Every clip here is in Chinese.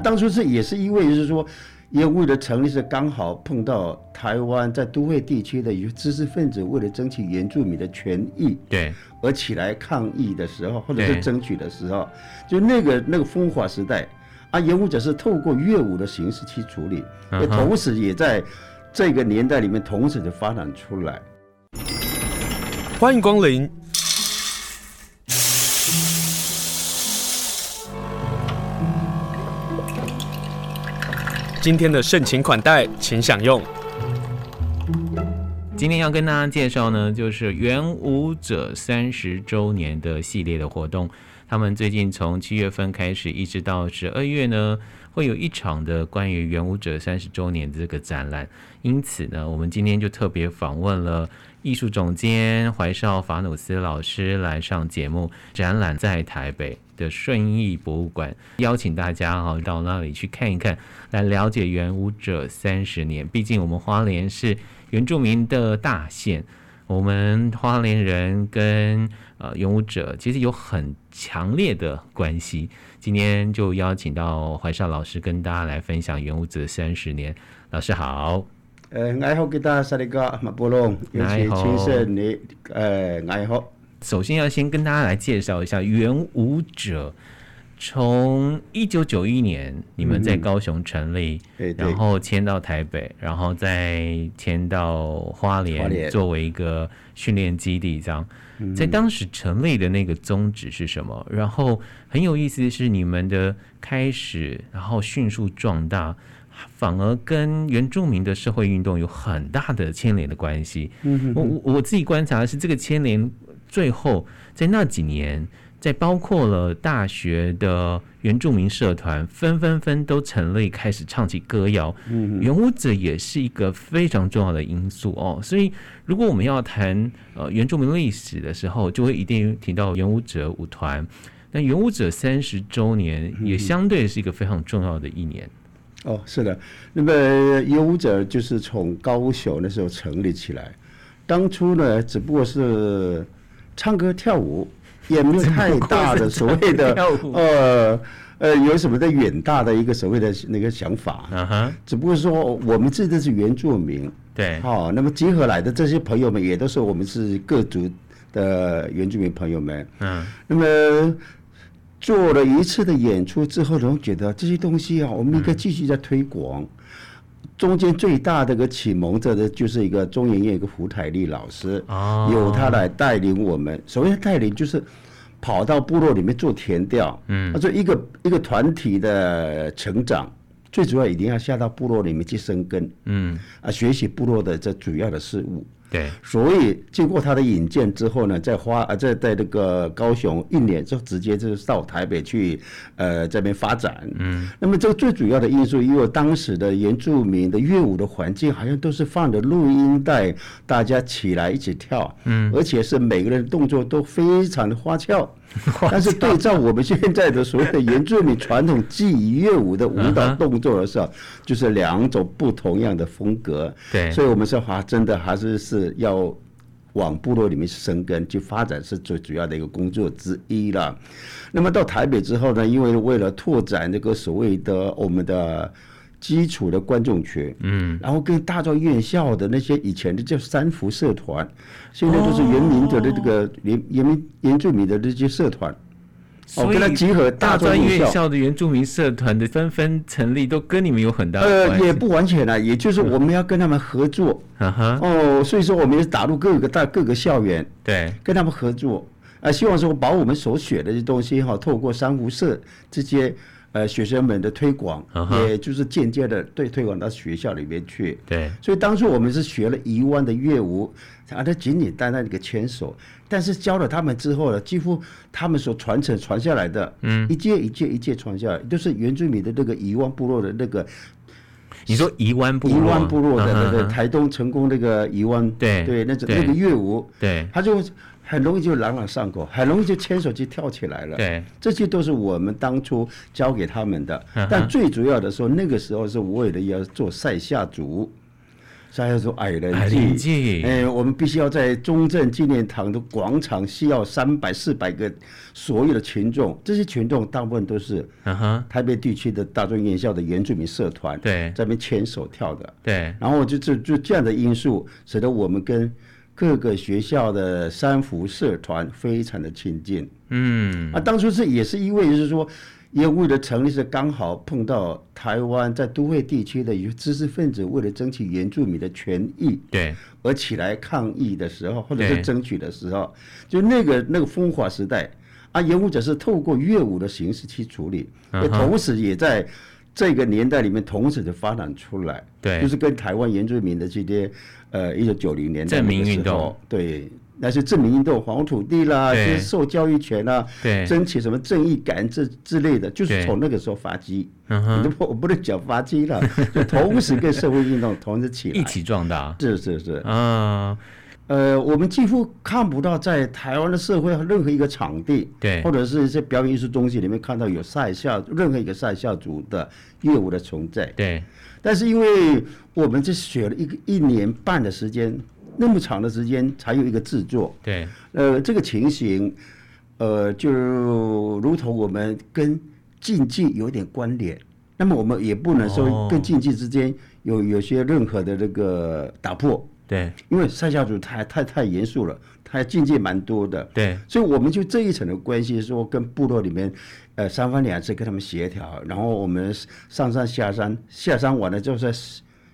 啊，当初是也是因为就是说，原舞的成立是刚好碰到台湾在都会地区的一些知识分子为了争取原住民的权益，对，而起来抗议的时候，或者是争取的时候，就那个那个风华时代，啊，演武者是透过乐舞的形式去处理，也同时也在这个年代里面同时的发展出来。欢迎光临。今天的盛情款待，请享用。今天要跟大家介绍呢，就是元武者三十周年的系列的活动。他们最近从七月份开始，一直到十二月呢，会有一场的关于元武者三十周年的这个展览。因此呢，我们今天就特别访问了艺术总监怀绍法努斯老师来上节目。展览在台北的顺益博物馆，邀请大家哈到那里去看一看，来了解原舞者三十年。毕竟我们花莲是原住民的大县，我们花莲人跟呃原舞者其实有很强烈的关系。今天就邀请到怀绍老师跟大家来分享原舞者三十年。老师好。呃，爱好给大家说的个马波龙，亲身的呃爱好。首先要先跟大家来介绍一下元舞者，从一九九一年你们在高雄成立，嗯、然后迁到台北，然后再迁到花莲作为一个训练基地，这样。在当时成立的那个宗旨是什么？然后很有意思的是你们的开始，然后迅速壮大，反而跟原住民的社会运动有很大的牵连的关系。我我我自己观察的是这个牵连。最后，在那几年，在包括了大学的原住民社团，纷纷纷都成立，开始唱起歌谣。嗯，原舞者也是一个非常重要的因素哦。所以，如果我们要谈呃原住民历史的时候，就会一定提到原舞者舞团。那原舞者三十周年也相对是一个非常重要的一年。哦，是的。那么原舞者就是从高雄那时候成立起来，当初呢，只不过是。唱歌跳舞也没有太大的所谓的 呃呃有什么的远大的一个所谓的那个想法，啊哈，只不过说我们这都是原住民，对，好，那么集合来的这些朋友们也都是我们是各族的原住民朋友们，嗯，那么做了一次的演出之后，然后觉得这些东西啊，我们应该继续在推广。中间最大的一个启蒙者的就是一个中研院一个胡台丽老师，由他来带领我们。所谓的带领，就是跑到部落里面做田调。嗯，他说一个一个团体的成长，最主要一定要下到部落里面去生根。嗯，啊，学习部落的这主要的事物。对，所以经过他的引荐之后呢，在花啊在在那个高雄一年之后，直接就是到台北去，呃这边发展。嗯，那么这个最主要的因素，因为当时的原住民的乐舞的环境，好像都是放着录音带，大家起来一起跳。嗯，而且是每个人动作都非常的花俏。但是对照我们现在的所谓的原住民传统记忆乐舞的舞蹈动作的时候，就是两种不同样的风格。对，所以我们说华，真的还是是要往部落里面去生根去发展，是最主要的一个工作之一了。那么到台北之后呢，因为为了拓展那个所谓的我们的。基础的观众群，嗯，然后跟大专院校的那些以前的叫三福社团，现在都是原民的这个原原民原住民的这些社团，哦，跟他集合大专院校。的原住民社团的纷纷成立，都跟你们有很大的关系。呃，也不完全啊，也就是我们要跟他们合作，嗯哼，哦，所以说我们也打入各个大各个校园，对，跟他们合作，啊，希望说把我们所学的这些东西哈，透过三福社这些。呃，学生们的推广，uh -huh. 也就是间接的对推广到学校里面去。对，所以当初我们是学了一万的乐舞，啊，他仅仅单单一个牵手，但是教了他们之后呢，几乎他们所传承传下来的，嗯，一届一届一届传下来，就是原住民的那个宜湾部落的那个。你说宜湾部落？宜湾部落的那个台东成功那个宜湾，对对，那种那个乐舞，对，他就。很容易就朗朗上口，很容易就牵手就跳起来了。对，这些都是我们当初教给他们的。但最主要的说，那个时候是为了要做赛下族，下下族矮人祭，哎，我们必须要在中正纪念堂的广场，需要三百四百个所有的群众，这些群众大部分都是台北地区的大专院校的原住民社团，对，在那边牵手跳的，对，然后就就就这样的因素，使得我们跟各个学校的三福社团非常的亲近，嗯，啊，当初是也是因为就是说。因为了成立是刚好碰到台湾在都会地区的一些知识分子为了争取原住民的权益，对，而起来抗议的时候，或者是争取的时候，就那个那个风华时代，啊，演武者是透过乐舞的形式去处理，同时也在这个年代里面同时的发展出来，对，就是跟台湾原住民的这些呃一九九零年代的时候，对。那些证明运动、黄土地啦，接受教育权啦，对，争取什么正义感之之类的，就是从那个时候发迹。你不，我不能讲发迹了，就同时跟社会运动同时起来，一起壮大。是是是。啊，呃，我们几乎看不到在台湾的社会任何一个场地，对，或者是一些表演艺术中心里面看到有赛校任何一个赛校组的业务的存在。对。但是因为我们这学了一个一年半的时间。那么长的时间才有一个制作，对，呃，这个情形，呃，就如同我们跟竞技有点关联，那么我们也不能说跟竞技之间有有些任何的这个打破，对，因为赛夏族太太太严肃了，他境界蛮多的，对，所以我们就这一层的关系，说跟部落里面，呃，三番两次跟他们协调，然后我们上山下山，下山完了就是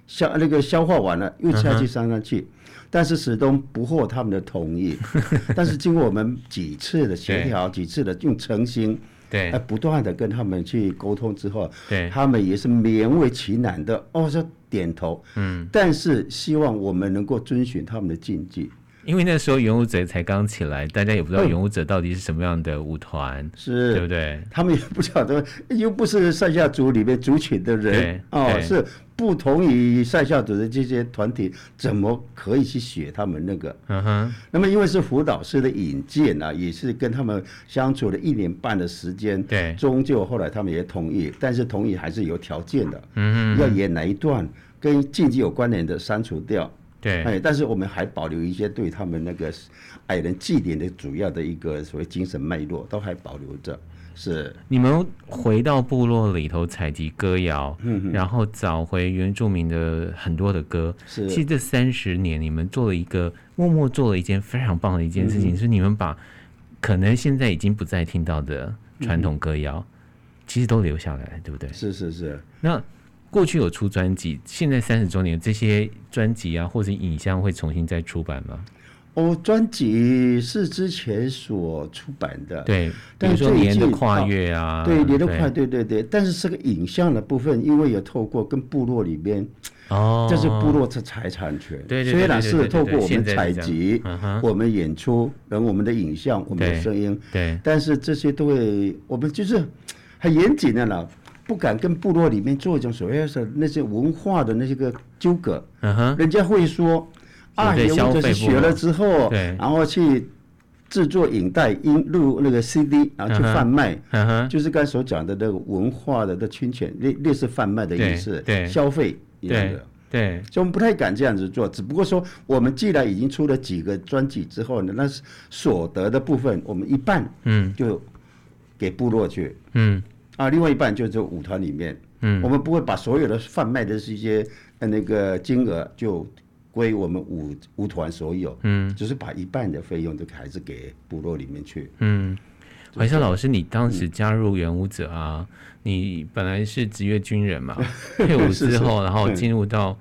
消那个消化完了又下去上山去。嗯但是始终不获他们的同意。但是经过我们几次的协调，几次的用诚心，对，不断的跟他们去沟通之后，对，他们也是勉为其难的，哦，说点头，嗯，但是希望我们能够遵循他们的禁忌。因为那时候原舞者才刚起来，大家也不知道原舞者到底是什么样的舞团，嗯，是，对不对？他们也不晓得，又不是赛夏族里面族群的人，哦，是不同于赛夏族的这些团体，怎么可以去学他们那个？嗯哼。那么因为是辅导师的引荐啊，也是跟他们相处了一年半的时间，对，终究后来他们也同意，但是同意还是有条件的，嗯哼，要演哪一段跟禁忌有关联的删除掉。对，哎，但是我们还保留一些对他们那个矮人祭典的主要的一个所谓精神脉络，都还保留着。是你们回到部落里头采集歌谣，嗯，然后找回原住民的很多的歌。是，其实这三十年你们做了一个默默做了一件非常棒的一件事情，嗯、是你们把可能现在已经不再听到的传统歌谣，嗯、其实都留下来，对不对？是是是。那过去有出专辑，现在三十周年，这些专辑啊或者影像会重新再出版吗？哦，专辑是之前所出版的，对，比如说年的跨越啊，对，年的跨越，对对对。但是这个影像的部分，因为有透过跟部落里边，哦，这是部落的财产权，对，虽然是透过我们采集，嗯、我们演出，然后我们的影像，我们的声音，对，但是这些都会，我们就是很严谨的了。不敢跟部落里面做一种所谓的那些文化的那些个纠葛，嗯哼，人家会说，啊，原舞者是学了之后，对，然后去制作影带、音录那个 CD，然后去贩卖，嗯哼，就是刚才所讲的那个文化的的侵权，类类似贩卖的意思，对，消费一样的，对，所以我们不太敢这样子做。只不过说，我们既然已经出了几个专辑之后呢，那是所得的部分，我们一半，嗯，就给部落去，嗯。啊，另外一半就是舞团里面，嗯，我们不会把所有的贩卖的这些呃那个金额就归我们舞舞团所有，嗯，只是把一半的费用都还是给部落里面去。嗯，怀孝老师，你当时加入元舞者啊，嗯、你本来是职业军人嘛，退伍之后，然后进入到，嗯，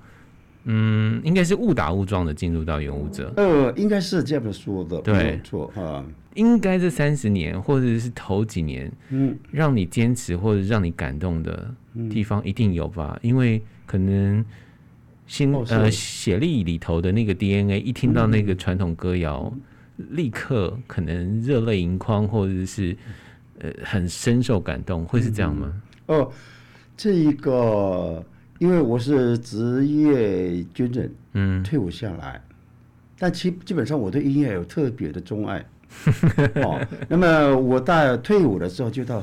应该是误打误撞的进入到原舞者。呃，应该是这样说的，对，没错啊。应该这三十年，或者是头几年，嗯，让你坚持或者让你感动的地方一定有吧？因为可能心呃血力里头的那个 DNA，一听到那个传统歌谣，立刻可能热泪盈眶，或者是呃很深受感动，会是这样吗？哦，这一个，因为我是职业军人，嗯，退伍下来，但其基本上我对音乐有特别的钟爱。哦，那么我到退伍的时候，就到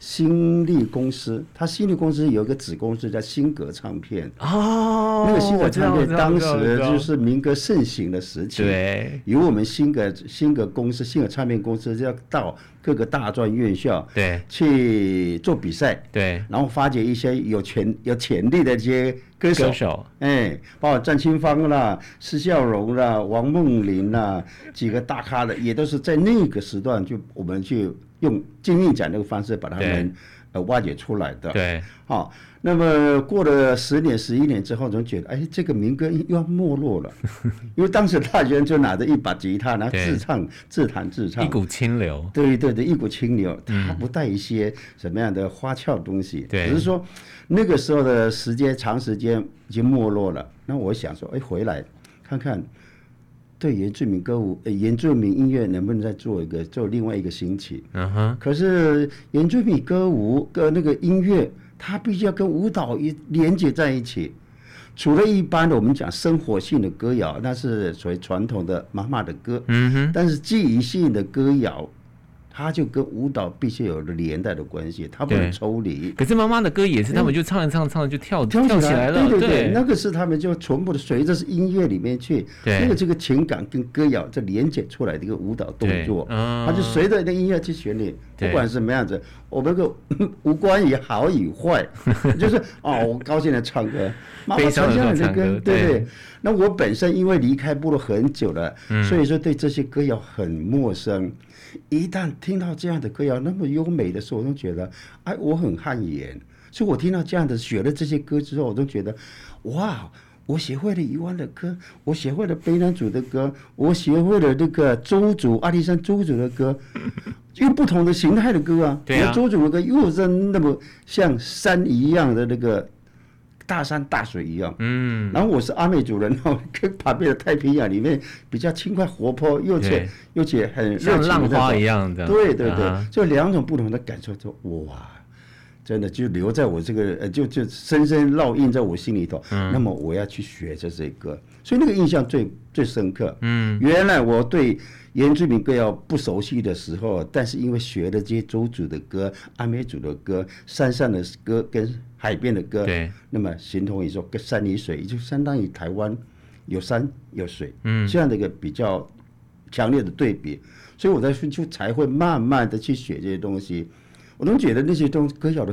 新力公司，它新力公司有一个子公司叫新格唱片。哦，那个新格唱片当时就是民歌盛行的时期，对，由我们新格新格公司新格唱片公司就要到各个大专院校对。去做比赛，对，然后发掘一些有潜有潜力的这些歌手，歌手。哎，包括詹清芳啦、施孝荣啦、王梦麟啦几个大咖的，也都是在那个时段就我们去。用金韵奖那个方式把他们呃挖掘出来的，对，好，那么过了十年、十一年之后，总觉得哎，这个民歌又要没落了，因为当时大学生就拿着一把吉他，然后自唱、自弹自唱，一股清流，对对对，一股清流，它不带一些什么样的花俏东西，对，只是说那个时候的时间长时间已经没落了。那我想说，哎，回来看看。对原住民歌舞，呃，原住民音乐能不能再做一个做另外一个兴起？嗯哼。可是原住民歌舞跟那个音乐，它必须要跟舞蹈一连接在一起。除了一般的我们讲生活性的歌谣，那是属于传统的妈妈的歌。嗯哼。但是记忆性的歌谣。他就跟舞蹈必须有个连带的关系，他不能抽离。可是妈妈的歌也是，他们就唱一唱，唱就跳跳起来了。对对对，那个是他们就全部的随着是音乐里面去，那个这个情感跟歌谣这连接出来的一个舞蹈动作，他就随着那音乐去旋律，不管什么样子，我们个 无关于好与坏，就是哦，我高兴的唱歌，妈妈唱这样的歌，对对。那我本身因为离开部落很久了，所以说对这些歌谣很陌生。一旦听到这样的歌谣那么优美的时候，我都觉得，哎，我很汗颜。所以我听到这样的学了这些歌之后，我都觉得，哇，我学会了渔湾的歌，我学会了悲南族的歌，我学会了那个邹族阿里山邹族的歌，用不同的形态的歌啊。对啊。邹族的歌又是那么像山一样的那个。大山大水一样，嗯，然后我是阿美族人，然 后跟旁边的太平洋里面比较轻快活泼，又且又且很热情的像浪花一样的，对对对，就两种不同的感受，就哇，真的就留在我这个呃，就就深深烙印在我心里头。嗯，那么我要去学这这个，所以那个印象最最深刻。嗯，原来我对原住民歌谣不熟悉的时候，但是因为学了这些周族的歌、阿美族的歌、山上的歌跟。海边的歌，对，那么形同于说，跟山与水，也就相当于台湾有山有水，嗯，这样的一个比较强烈的对比，所以我在就才会慢慢的去学这些东西。我总觉得那些东西歌谣的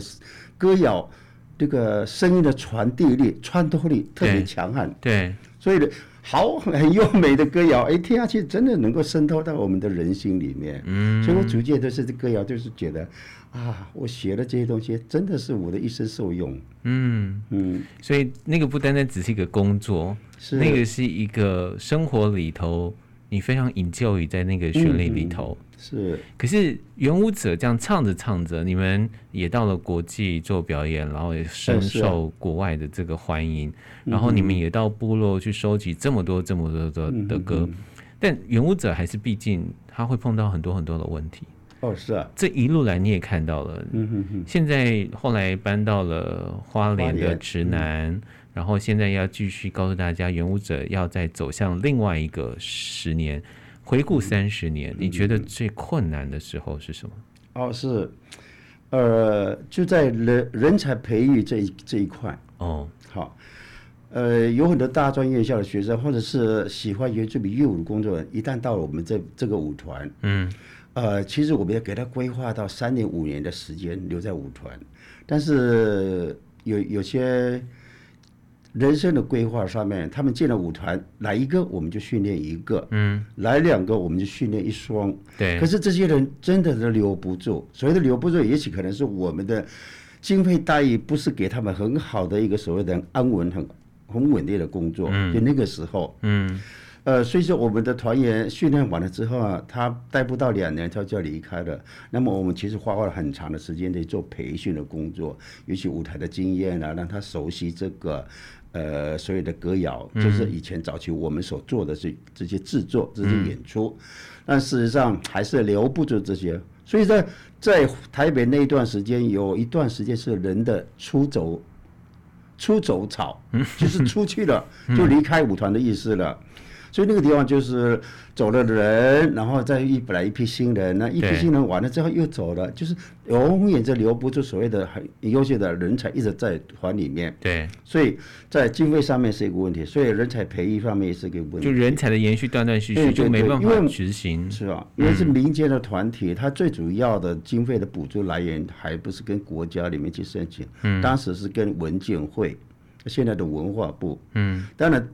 歌谣，这个声音的传递力、穿透力特别强悍，对，所以呢，好很优美的歌谣，哎，听下去真的能够渗透到我们的人心里面，嗯，所以我逐渐都是这歌谣，就是觉得。啊，我学的这些东西真的是我的一生受用。嗯嗯，所以那个不单单只是一个工作，是那个是一个生活里头，你非常 enjoy 在那个旋律里头。嗯、是，可是原舞者这样唱着唱着，你们也到了国际做表演，然后也深受国外的这个欢迎，然后你们也到部落去收集这么多这么多的的歌，嗯、但原舞者还是毕竟他会碰到很多很多的问题。哦，是啊，这一路来你也看到了，嗯哼哼。现在后来搬到了花莲的直男，嗯、然后现在要继续告诉大家，原舞者要再走向另外一个十年，回顾三十年，嗯、你觉得最困难的时候是什么？哦，是，呃，就在人人才培育这一这一块。哦，好，呃，有很多大专院校的学生，或者是喜欢原住民乐舞的工作人，一旦到了我们这这个舞团，嗯。呃，其实我们要给他规划到三年五年的时间留在舞团，但是有有些人生的规划上面，他们进了舞团，来一个我们就训练一个，嗯，来两个我们就训练一双，对。可是这些人真的是留不住，所谓的留不住，也许可能是我们的经费待遇不是给他们很好的一个所谓的安稳、很很稳定的工作，嗯，就那个时候，嗯。呃，所以说我们的团员训练完了之后啊，他待不到两年他就要离开了。那么我们其实花了很长的时间在做培训的工作，尤其舞台的经验啊，让他熟悉这个呃所有的歌谣，就是以前早期我们所做的这这些制作、这些演出。但事实上还是留不住这些，所以在在台北那一段时间，有一段时间是人的出走出走潮，就是出去了 就离开舞团的意思了。所以那个地方就是走了人，然后再一本来一批新人，那一批新人完了之后又走了，就是永远就留不住所谓的很优秀的人才一直在团里面。对，所以在经费上面是一个问题，所以人才培育方面也是一个问题。就人才的延续断断续续就没办法执行，是吧？因为是民间的团体，它最主要的经费的补助来源还不是跟国家里面去申请，嗯，当时是跟文建会，现在的文化部，嗯，当然。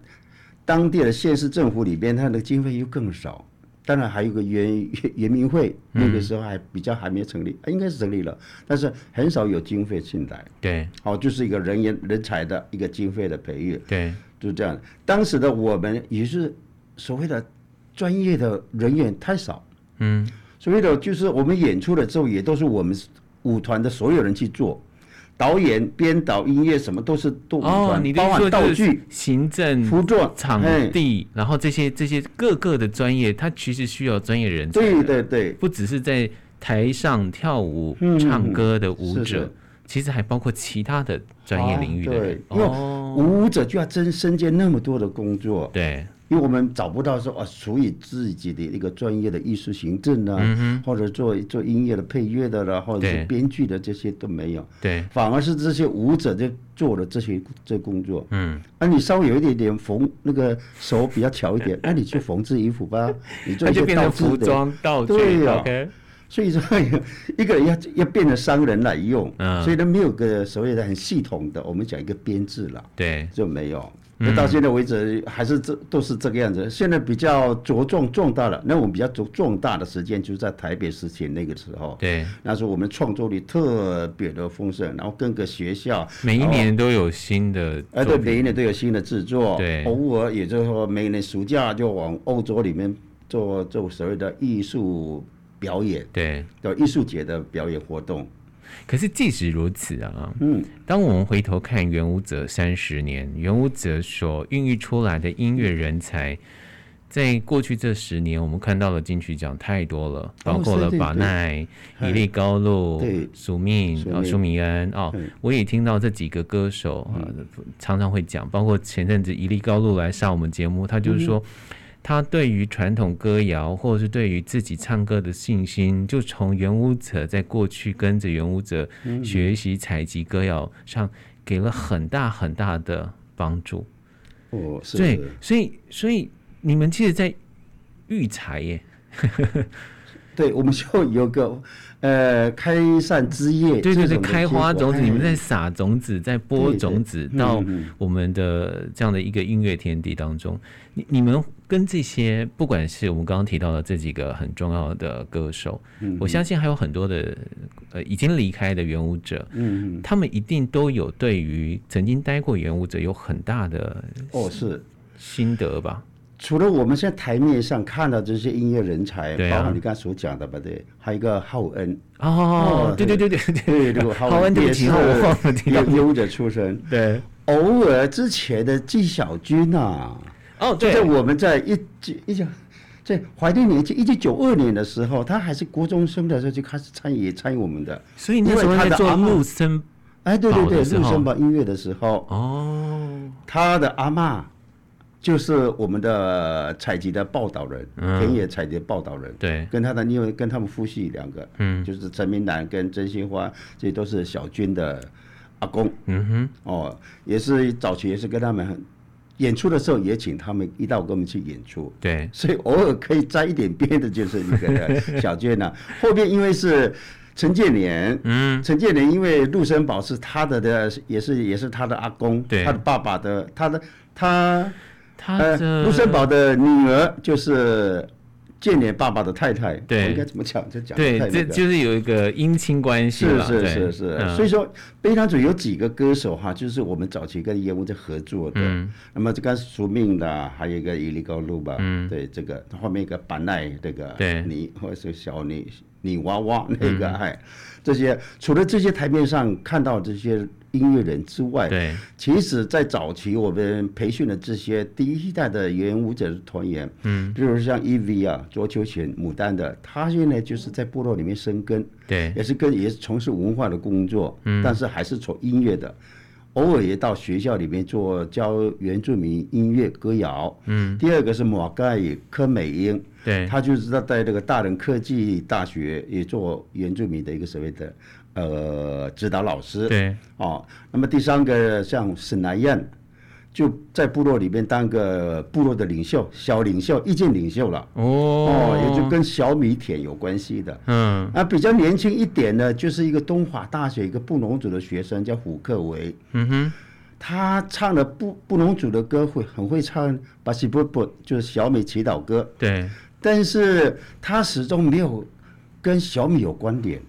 当地的县市政府里边，它的经费又更少。当然还有个原原民会，那个时候还比较还没成立，应该是成立了，但是很少有经费进来。对，好，就是一个人员人才的一个经费的培育。对，就是这样。当时的我们也是所谓的专业的人员太少。嗯，所谓的就是我们演出了之后，也都是我们舞团的所有人去做。导演、编导、音乐什么都是都哦，你包含道具、行政、服装、场地，然后这些这些各个的专业，它其实需要专业人才。对对对，不只是在台上跳舞、唱歌的舞者，其实还包括其他的专业领域的人。因为舞者就要真身兼那么多的工作。对。因为我们找不到说啊，属于自己的一个专业的艺术行政啊，嗯、或者做做音乐的配乐的啦，或者是编剧的这些都没有。对，反而是这些舞者就做了这些这工作。嗯，啊，你稍微有一点点缝那个手比较巧一点，那、啊、你去缝制衣服吧，你做一些道具服装道具。对呀、啊，okay、所以说一个人要要变成商人来用，嗯、所以都没有个所谓的很系统的，我们讲一个编制了。对，就没有。那到现在为止还是这都是这个样子。现在比较着重重大了，那我们比较着重大的时间就是在台北时期那个时候。对，那时候我们创作力特别的丰盛，然后各个学校每一年都有新的，哎，对，每一年都有新的制作。对，偶尔也就是说每年暑假就往欧洲里面做做所谓的艺术表演，对，叫艺术节的表演活动。可是即使如此啊，嗯，当我们回头看原舞者三十年，原舞者所孕育出来的音乐人才，在过去这十年，我们看到了金曲奖太多了，包括了巴奈、伊利高路、苏命、舒米恩哦，我也听到这几个歌手啊，常常会讲，包括前阵子伊利高路来上我们节目，他就是说。他对于传统歌谣，或者是对于自己唱歌的信心，就从原舞者在过去跟着原舞者学习采集歌谣上，给了很大很大的帮助。哦，是。对，所以所以你们其实，在育才耶。对，我们就有个呃开散枝叶，对对对，开花种子，你们在撒种子，在播种子到我们的这样的一个音乐天地当中。你你们跟这些，不管是我们刚刚提到的这几个很重要的歌手，我相信还有很多的呃已经离开的原舞者，嗯，他们一定都有对于曾经待过原舞者有很大的哦是。心得吧。除了我们现在台面上看到这些音乐人才，包括你刚才所讲的吧，对，还有一个浩恩。哦，对对对对对，这个浩恩也是原舞者出身，对，偶尔之前的纪晓君呐，哦，对，在我们在一九一九在怀念年纪一九九二年的时候，他还是国中生的时候就开始参与参与我们的，所以那时候他在做陆森，哎，对对对，陆森堡音乐的时候，哦，他的阿嬷。就是我们的采集的报道人，嗯、田野采集的报道人，对，跟他的因为跟他们夫妻两个，嗯，就是陈明南跟真心花，这都是小军的阿公，嗯哼，哦，也是早期也是跟他们演出的时候也请他们一道跟我们去演出，对，所以偶尔可以沾一点边的就是一个小娟呐、啊，后边因为是陈建年，嗯，陈建年因为陆森宝是他的的，也是也是他的阿公，对，他的爸爸的，他的他。他，陆森宝的女儿就是建年爸爸的太太，对，应该怎么讲就讲对，这就是有一个姻亲关系，是是是是，所以说悲伤组有几个歌手哈，就是我们早期跟叶问在合作的，那么这个署名的，还有一个伊利高路吧，嗯，对，这个后面一个板奈这个，对，你或者是小女女娃娃那个哎，这些除了这些台面上看到这些。音乐人之外，对，其实，在早期我们培训的这些第一代的演舞者的团员，嗯，比如像 EV 啊、卓秋贤、牡丹的，他现在就是在部落里面生根，对，也是跟也是从事文化的工作，嗯，但是还是从音乐的，偶尔也到学校里面做教原住民音乐歌谣。嗯，第二个是马盖科美英，对，他就是在在这个大人科技大学也做原住民的一个所谓的呃指导老师。对，哦，那么第三个像沈南燕。就在部落里面当个部落的领袖，小领袖、意见领袖了。哦，哦，也就跟小米田有关系的。嗯，啊，比较年轻一点呢，就是一个东华大学一个布农族的学生，叫胡克维。嗯哼，他唱的布布农族的歌会很会唱，巴西布布就是小米祈祷歌。对，但是他始终没有跟小米有关联。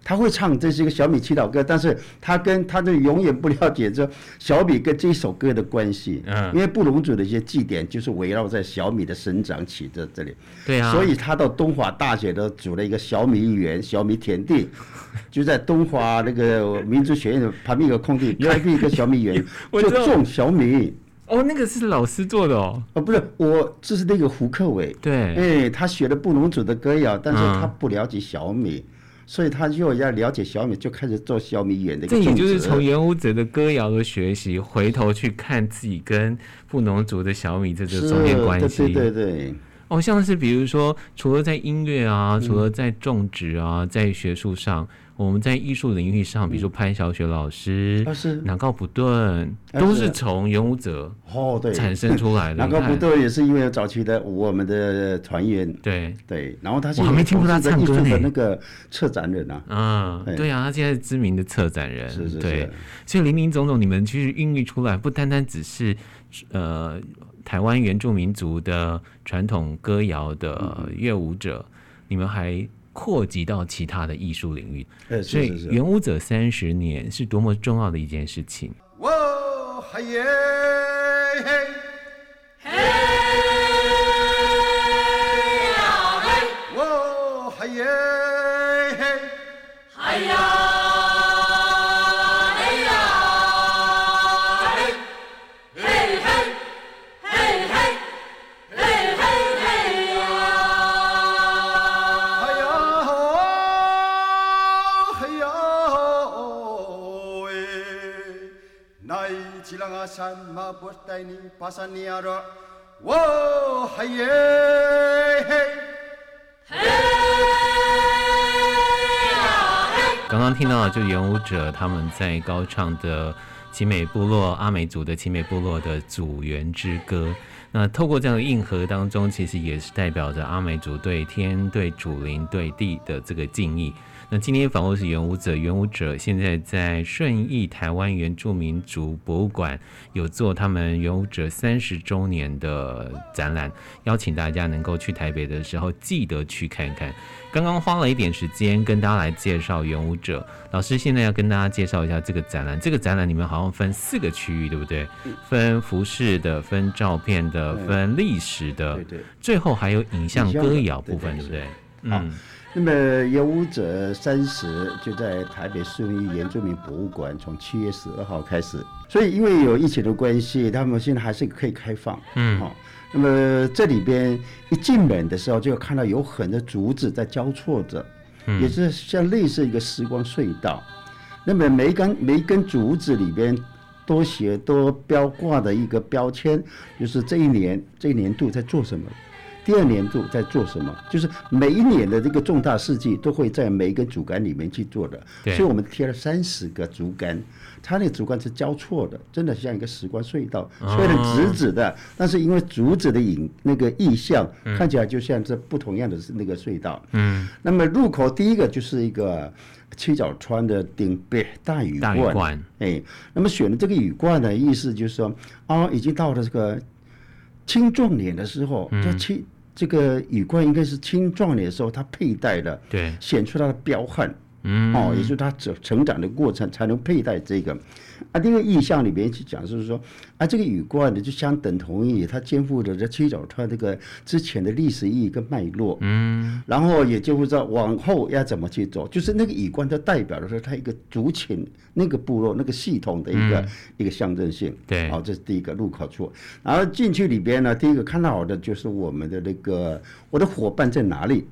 嗯。他会唱这是一个小米祈祷歌，但是他跟他就永远不了解这小米跟这首歌的关系。嗯，因为布隆族的一些祭典就是围绕在小米的生长起这这里。对啊。所以他到东华大学都组了一个小米园、小米田地，就在东华那个民族学院的旁边一个空地开辟一个小米园，就种小米。哦，那个是老师做的哦。哦，不是我，这是那个胡克伟。对。哎，他学了布隆族的歌谣，但是他不了解小米。嗯所以他就要了解小米，就开始做小米园的。这也就是从元武者的歌谣的学习，回头去看自己跟富农族的小米这个中间关系。对对对。哦，像是比如说，除了在音乐啊，除了在种植啊，在学术上，我们在艺术领域上，比如说潘小雪老师，南高普顿，都是从元武者哦对。产生出来的。南高普顿也是因为早期的我们的团员，对。对，然后他我还没听过他唱歌呢。那个策展人啊，嗯，对。啊，他现在是知名的策展人，是是是。对，所以林林总总，你们其实孕育出来，不单单只是呃。台湾原住民族的传统歌谣的乐舞者，嗯、你们还扩及到其他的艺术领域，欸、所以元舞者三十年是多么重要的一件事情。刚刚听到的就演舞者他们在高唱的奇美部落阿美族的奇美部落的祖源之歌。那透过这样的硬核当中，其实也是代表着阿美族对天、对祖灵、对地的这个敬意。那今天访问是元舞者，元舞者现在在顺义台湾原住民族博物馆有做他们元舞者三十周年的展览，邀请大家能够去台北的时候记得去看看。刚刚花了一点时间跟大家来介绍元舞者，老师现在要跟大家介绍一下这个展览。这个展览里面好像分四个区域，对不对？分服饰的，分照片的，分历史的，对对，最后还有影像歌谣部分，对不对？嗯。那么有舞者三十就在台北市立原住民博物馆，从七月十二号开始。所以因为有疫情的关系，他们现在还是可以开放。嗯，好。那么这里边一进门的时候，就看到有很多竹子在交错着，也是像类似一个时光隧道。那么每一根每一根竹子里边多写多标挂的一个标签，就是这一年这一年度在做什么。第二年度在做什么？就是每一年的这个重大事迹都会在每一个竹竿里面去做的，所以我们贴了三十个竹竿，它那个竹竿是交错的，真的像一个时光隧道，虽然直直的，但是因为竹子的影那个意象看起来就像这不同样的那个隧道。嗯，那么入口第一个就是一个七角川的顶背大雨冠，哎，那么选的这个雨冠的意思就是说，啊，已经到了这个。青壮年的时候，这青这个羽冠应该是青壮年的时候他佩戴的，对，显出他的彪悍，嗯，哦，也就是他成成长的过程才能佩戴这个。啊，这个意象里面去讲，就是说，啊，这个羽冠呢，就相等同于它肩负着这七角川这个之前的历史意义跟脉络，嗯，然后也就会知道往后要怎么去走，就是那个羽冠它代表的是它一个族群那个部落那个系统的一个、嗯、一个象征性，对，好，这是第一个入口处，然后进去里边呢，第一个看到的就是我们的那个我的伙伴在哪里。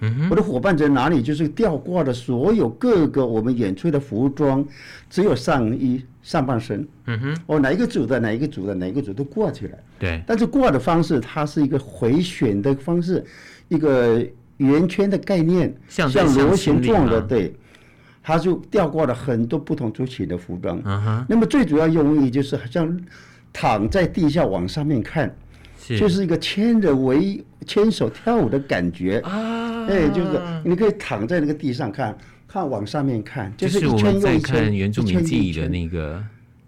嗯、我的伙伴在哪里？就是吊挂的所有各个我们演出的服装，只有上衣、上半身。嗯哼，哦，哪一个组的，哪一个组的，哪一个组都挂起来。对。但是挂的方式，它是一个回旋的方式，一个圆圈的概念，像螺旋状的，对。它就吊挂了很多不同族群的服装。那么最主要用意就是好像躺在地下往上面看。就是一个牵着围牵手跳舞的感觉啊！哎，就是你可以躺在那个地上看，看往上面看，就是一圈又一圈，原住民记忆的那个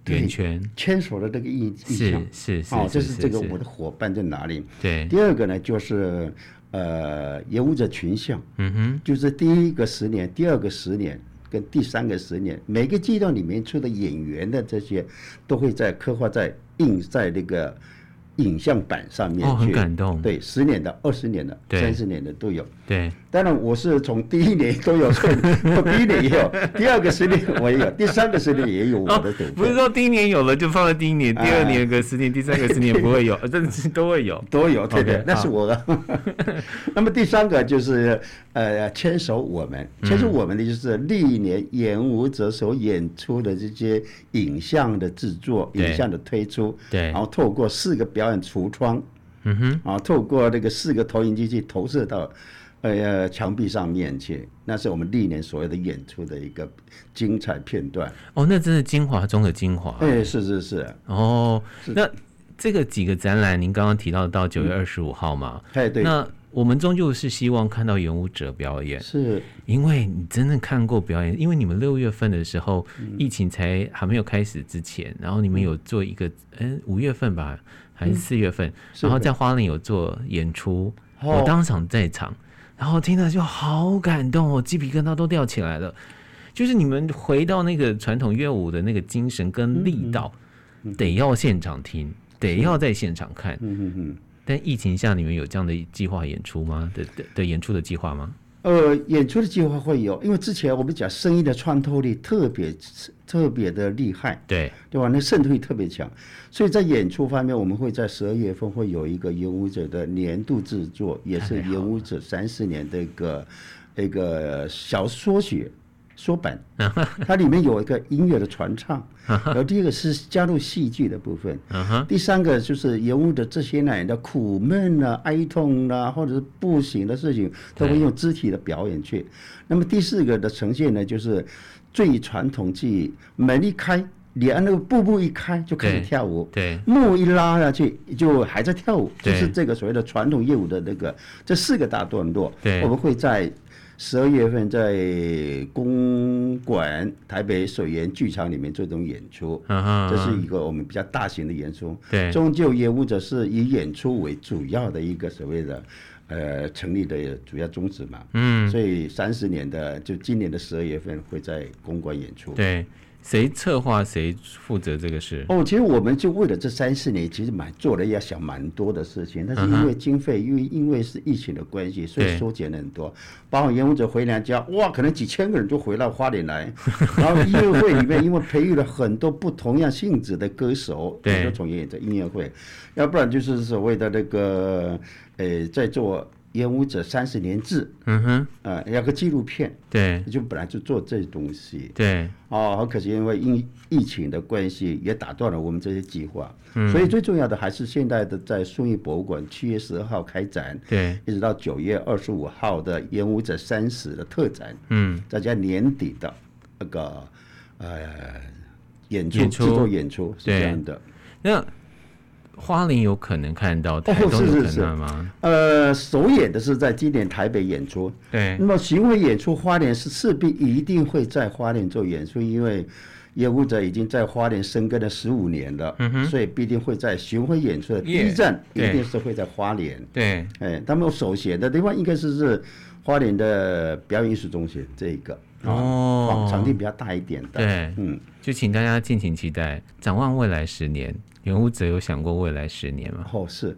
圆圈，牵手的那个意意象是是哦，这是这个我的伙伴在哪里？对。第二个呢，就是呃，演舞者群像，嗯哼，就是第一个十年、第二个十年跟第三个十年，每个阶段里面出的演员的这些，都会在刻画在印在那个。影像板上面去，哦，很感动。对，十年的、二十年的、三十年的都有。对，当然我是从第一年都有，第一年也有，第二个十年我也有，第三个十年也有我的等、哦。不是说第一年有了就放在第一年，第二年个十年，第三个十年不会有，这是都会有，都有，对对，那是我。的。那么第三个就是呃，牵手我们，牵手我们的就是历年演舞者所演出的这些影像的制作、影像的推出，对，然后透过四个表演橱窗。嗯哼，啊，透过那个四个投影机去投射到，呃，墙壁上面去，那是我们历年所有的演出的一个精彩片段。哦，那真是精华中的精华。哎，是是是。哦，那这个几个展览，您刚刚提到到九月二十五号嘛？哎、对。那我们终究是希望看到演舞者表演，是因为你真的看过表演，因为你们六月份的时候，疫情才还没有开始之前，然后你们有做一个，嗯，五月份吧。还是四月份，嗯、然后在花莲有做演出，我当场在场，然后听了就好感动哦，鸡皮疙瘩都掉起来了。就是你们回到那个传统乐舞的那个精神跟力道，嗯嗯、得要现场听，得要在现场看。嗯嗯嗯。但疫情下，你们有这样的计划演出吗？的的的演出的计划吗？呃，演出的计划会有，因为之前我们讲声音的穿透力特别特别的厉害，对对吧？那渗透力特别强，所以在演出方面，我们会在十二月份会有一个演舞者的年度制作，也是演舞者三十年的一个一个小缩写。说本，它里面有一个音乐的传唱，然后第二个是加入戏剧的部分，第三个就是人物的这些呢的苦闷啊、哀痛啊，或者是不行的事情，都会用肢体的表演去。那么第四个的呈现呢，就是最传统技艺，门一开，你按那个步步一开就开始跳舞，对，幕一拉下去就还在跳舞，就是这个所谓的传统业务的那个这四个大段落，我们会在。十二月份在公馆台北水源剧场里面做这种演出，这是一个我们比较大型的演出。对，终究业务者是以演出为主要的一个所谓的呃成立的主要宗旨嘛。嗯，所以三十年的就今年的十二月份会在公馆演出。对。谁策划谁负责这个事？哦，其实我们就为了这三四年，其实蛮做了要想蛮多的事情，但是因为经费，因为因为是疫情的关系，所以缩减了很多。包括演舞者回娘家，哇，可能几千个人就回到花莲来。然后音乐会里面，因为培育了很多不同样性质的歌手，对，从业者音乐会，要不然就是所谓的那个，呃，在做。演舞者三十年制，嗯哼，啊，要个纪录片，对，就本来就做这东西，对，哦，好可惜，因为疫疫情的关系，也打断了我们这些计划，嗯，所以最重要的还是现在的在顺义博物馆七月十二号开展，对，一直到九月二十五号的演舞者三十的特展，嗯，再加年底的那个呃演出制作演出是这样的，那。花莲有可能看到，台东有可能吗？哦、是是是呃，首演的是在今年台北演出，对。那么巡回演出，花莲是势必一定会在花莲做演出，因为演舞者已经在花莲生根了十五年了，嗯哼，所以必定会在巡回演出的第一站，一定是会在花莲。对，哎，他们首选的地方应该是是花莲的表演艺术中心这一个哦，场地比较大一点的。对，嗯，就请大家敬请期待，展望未来十年。演舞者有想过未来十年吗？哦，是。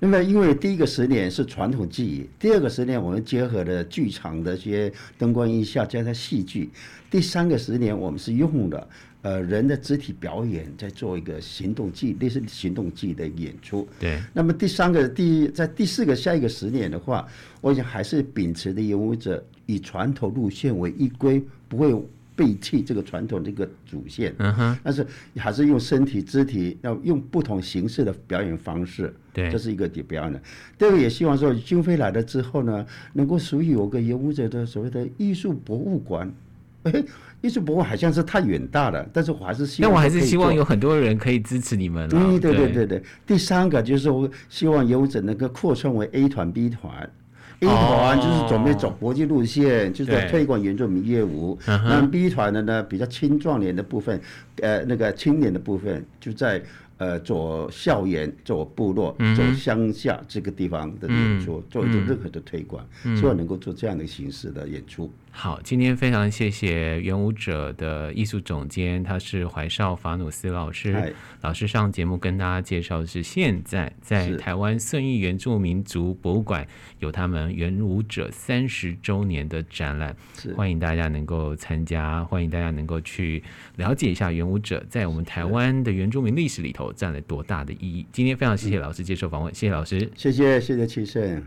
那么，因为第一个十年是传统技艺，第二个十年我们结合了剧场的一些灯光音效加上戏剧，第三个十年我们是用了呃人的肢体表演，在做一个行动剧，类似行动剧的演出。对。那么第三个第在第四个下一个十年的话，我想还是秉持的演武者以传统路线为依归，不会。背弃这个传统这个主线，嗯哼，但是还是用身体肢体，要用不同形式的表演方式，对，这是一个表演的。第二个也希望说，经费来了之后呢，能够属于有个演武者的所谓的艺术博物馆。哎，艺术博物馆好像是太远大了，但是我还是希望，但我还是希望有很多人可以支持你们。嗯，对对对对。第三个就是我希望演武者能够扩充为 A 团 B 团。A 团就是准备走国际路线，就是在推广原住民业务。那 B 团的呢，比较青壮年的部分，呃，那个青年的部分就在。呃，做校园、做部落、嗯、做乡下这个地方的演出，嗯、做一种任何的推广，嗯、希望能够做这样的形式的演出。好，今天非常谢谢元舞者的艺术总监，他是怀少法努斯老师。老师上节目跟大家介绍的是现在在台湾顺义原住民族博物馆有他们元舞者三十周年的展览，欢迎大家能够参加，欢迎大家能够去了解一下元舞者在我们台湾的原住民历史里头。占了多大的意义？今天非常谢谢老师接受访问，谢谢老师，谢谢谢谢齐胜。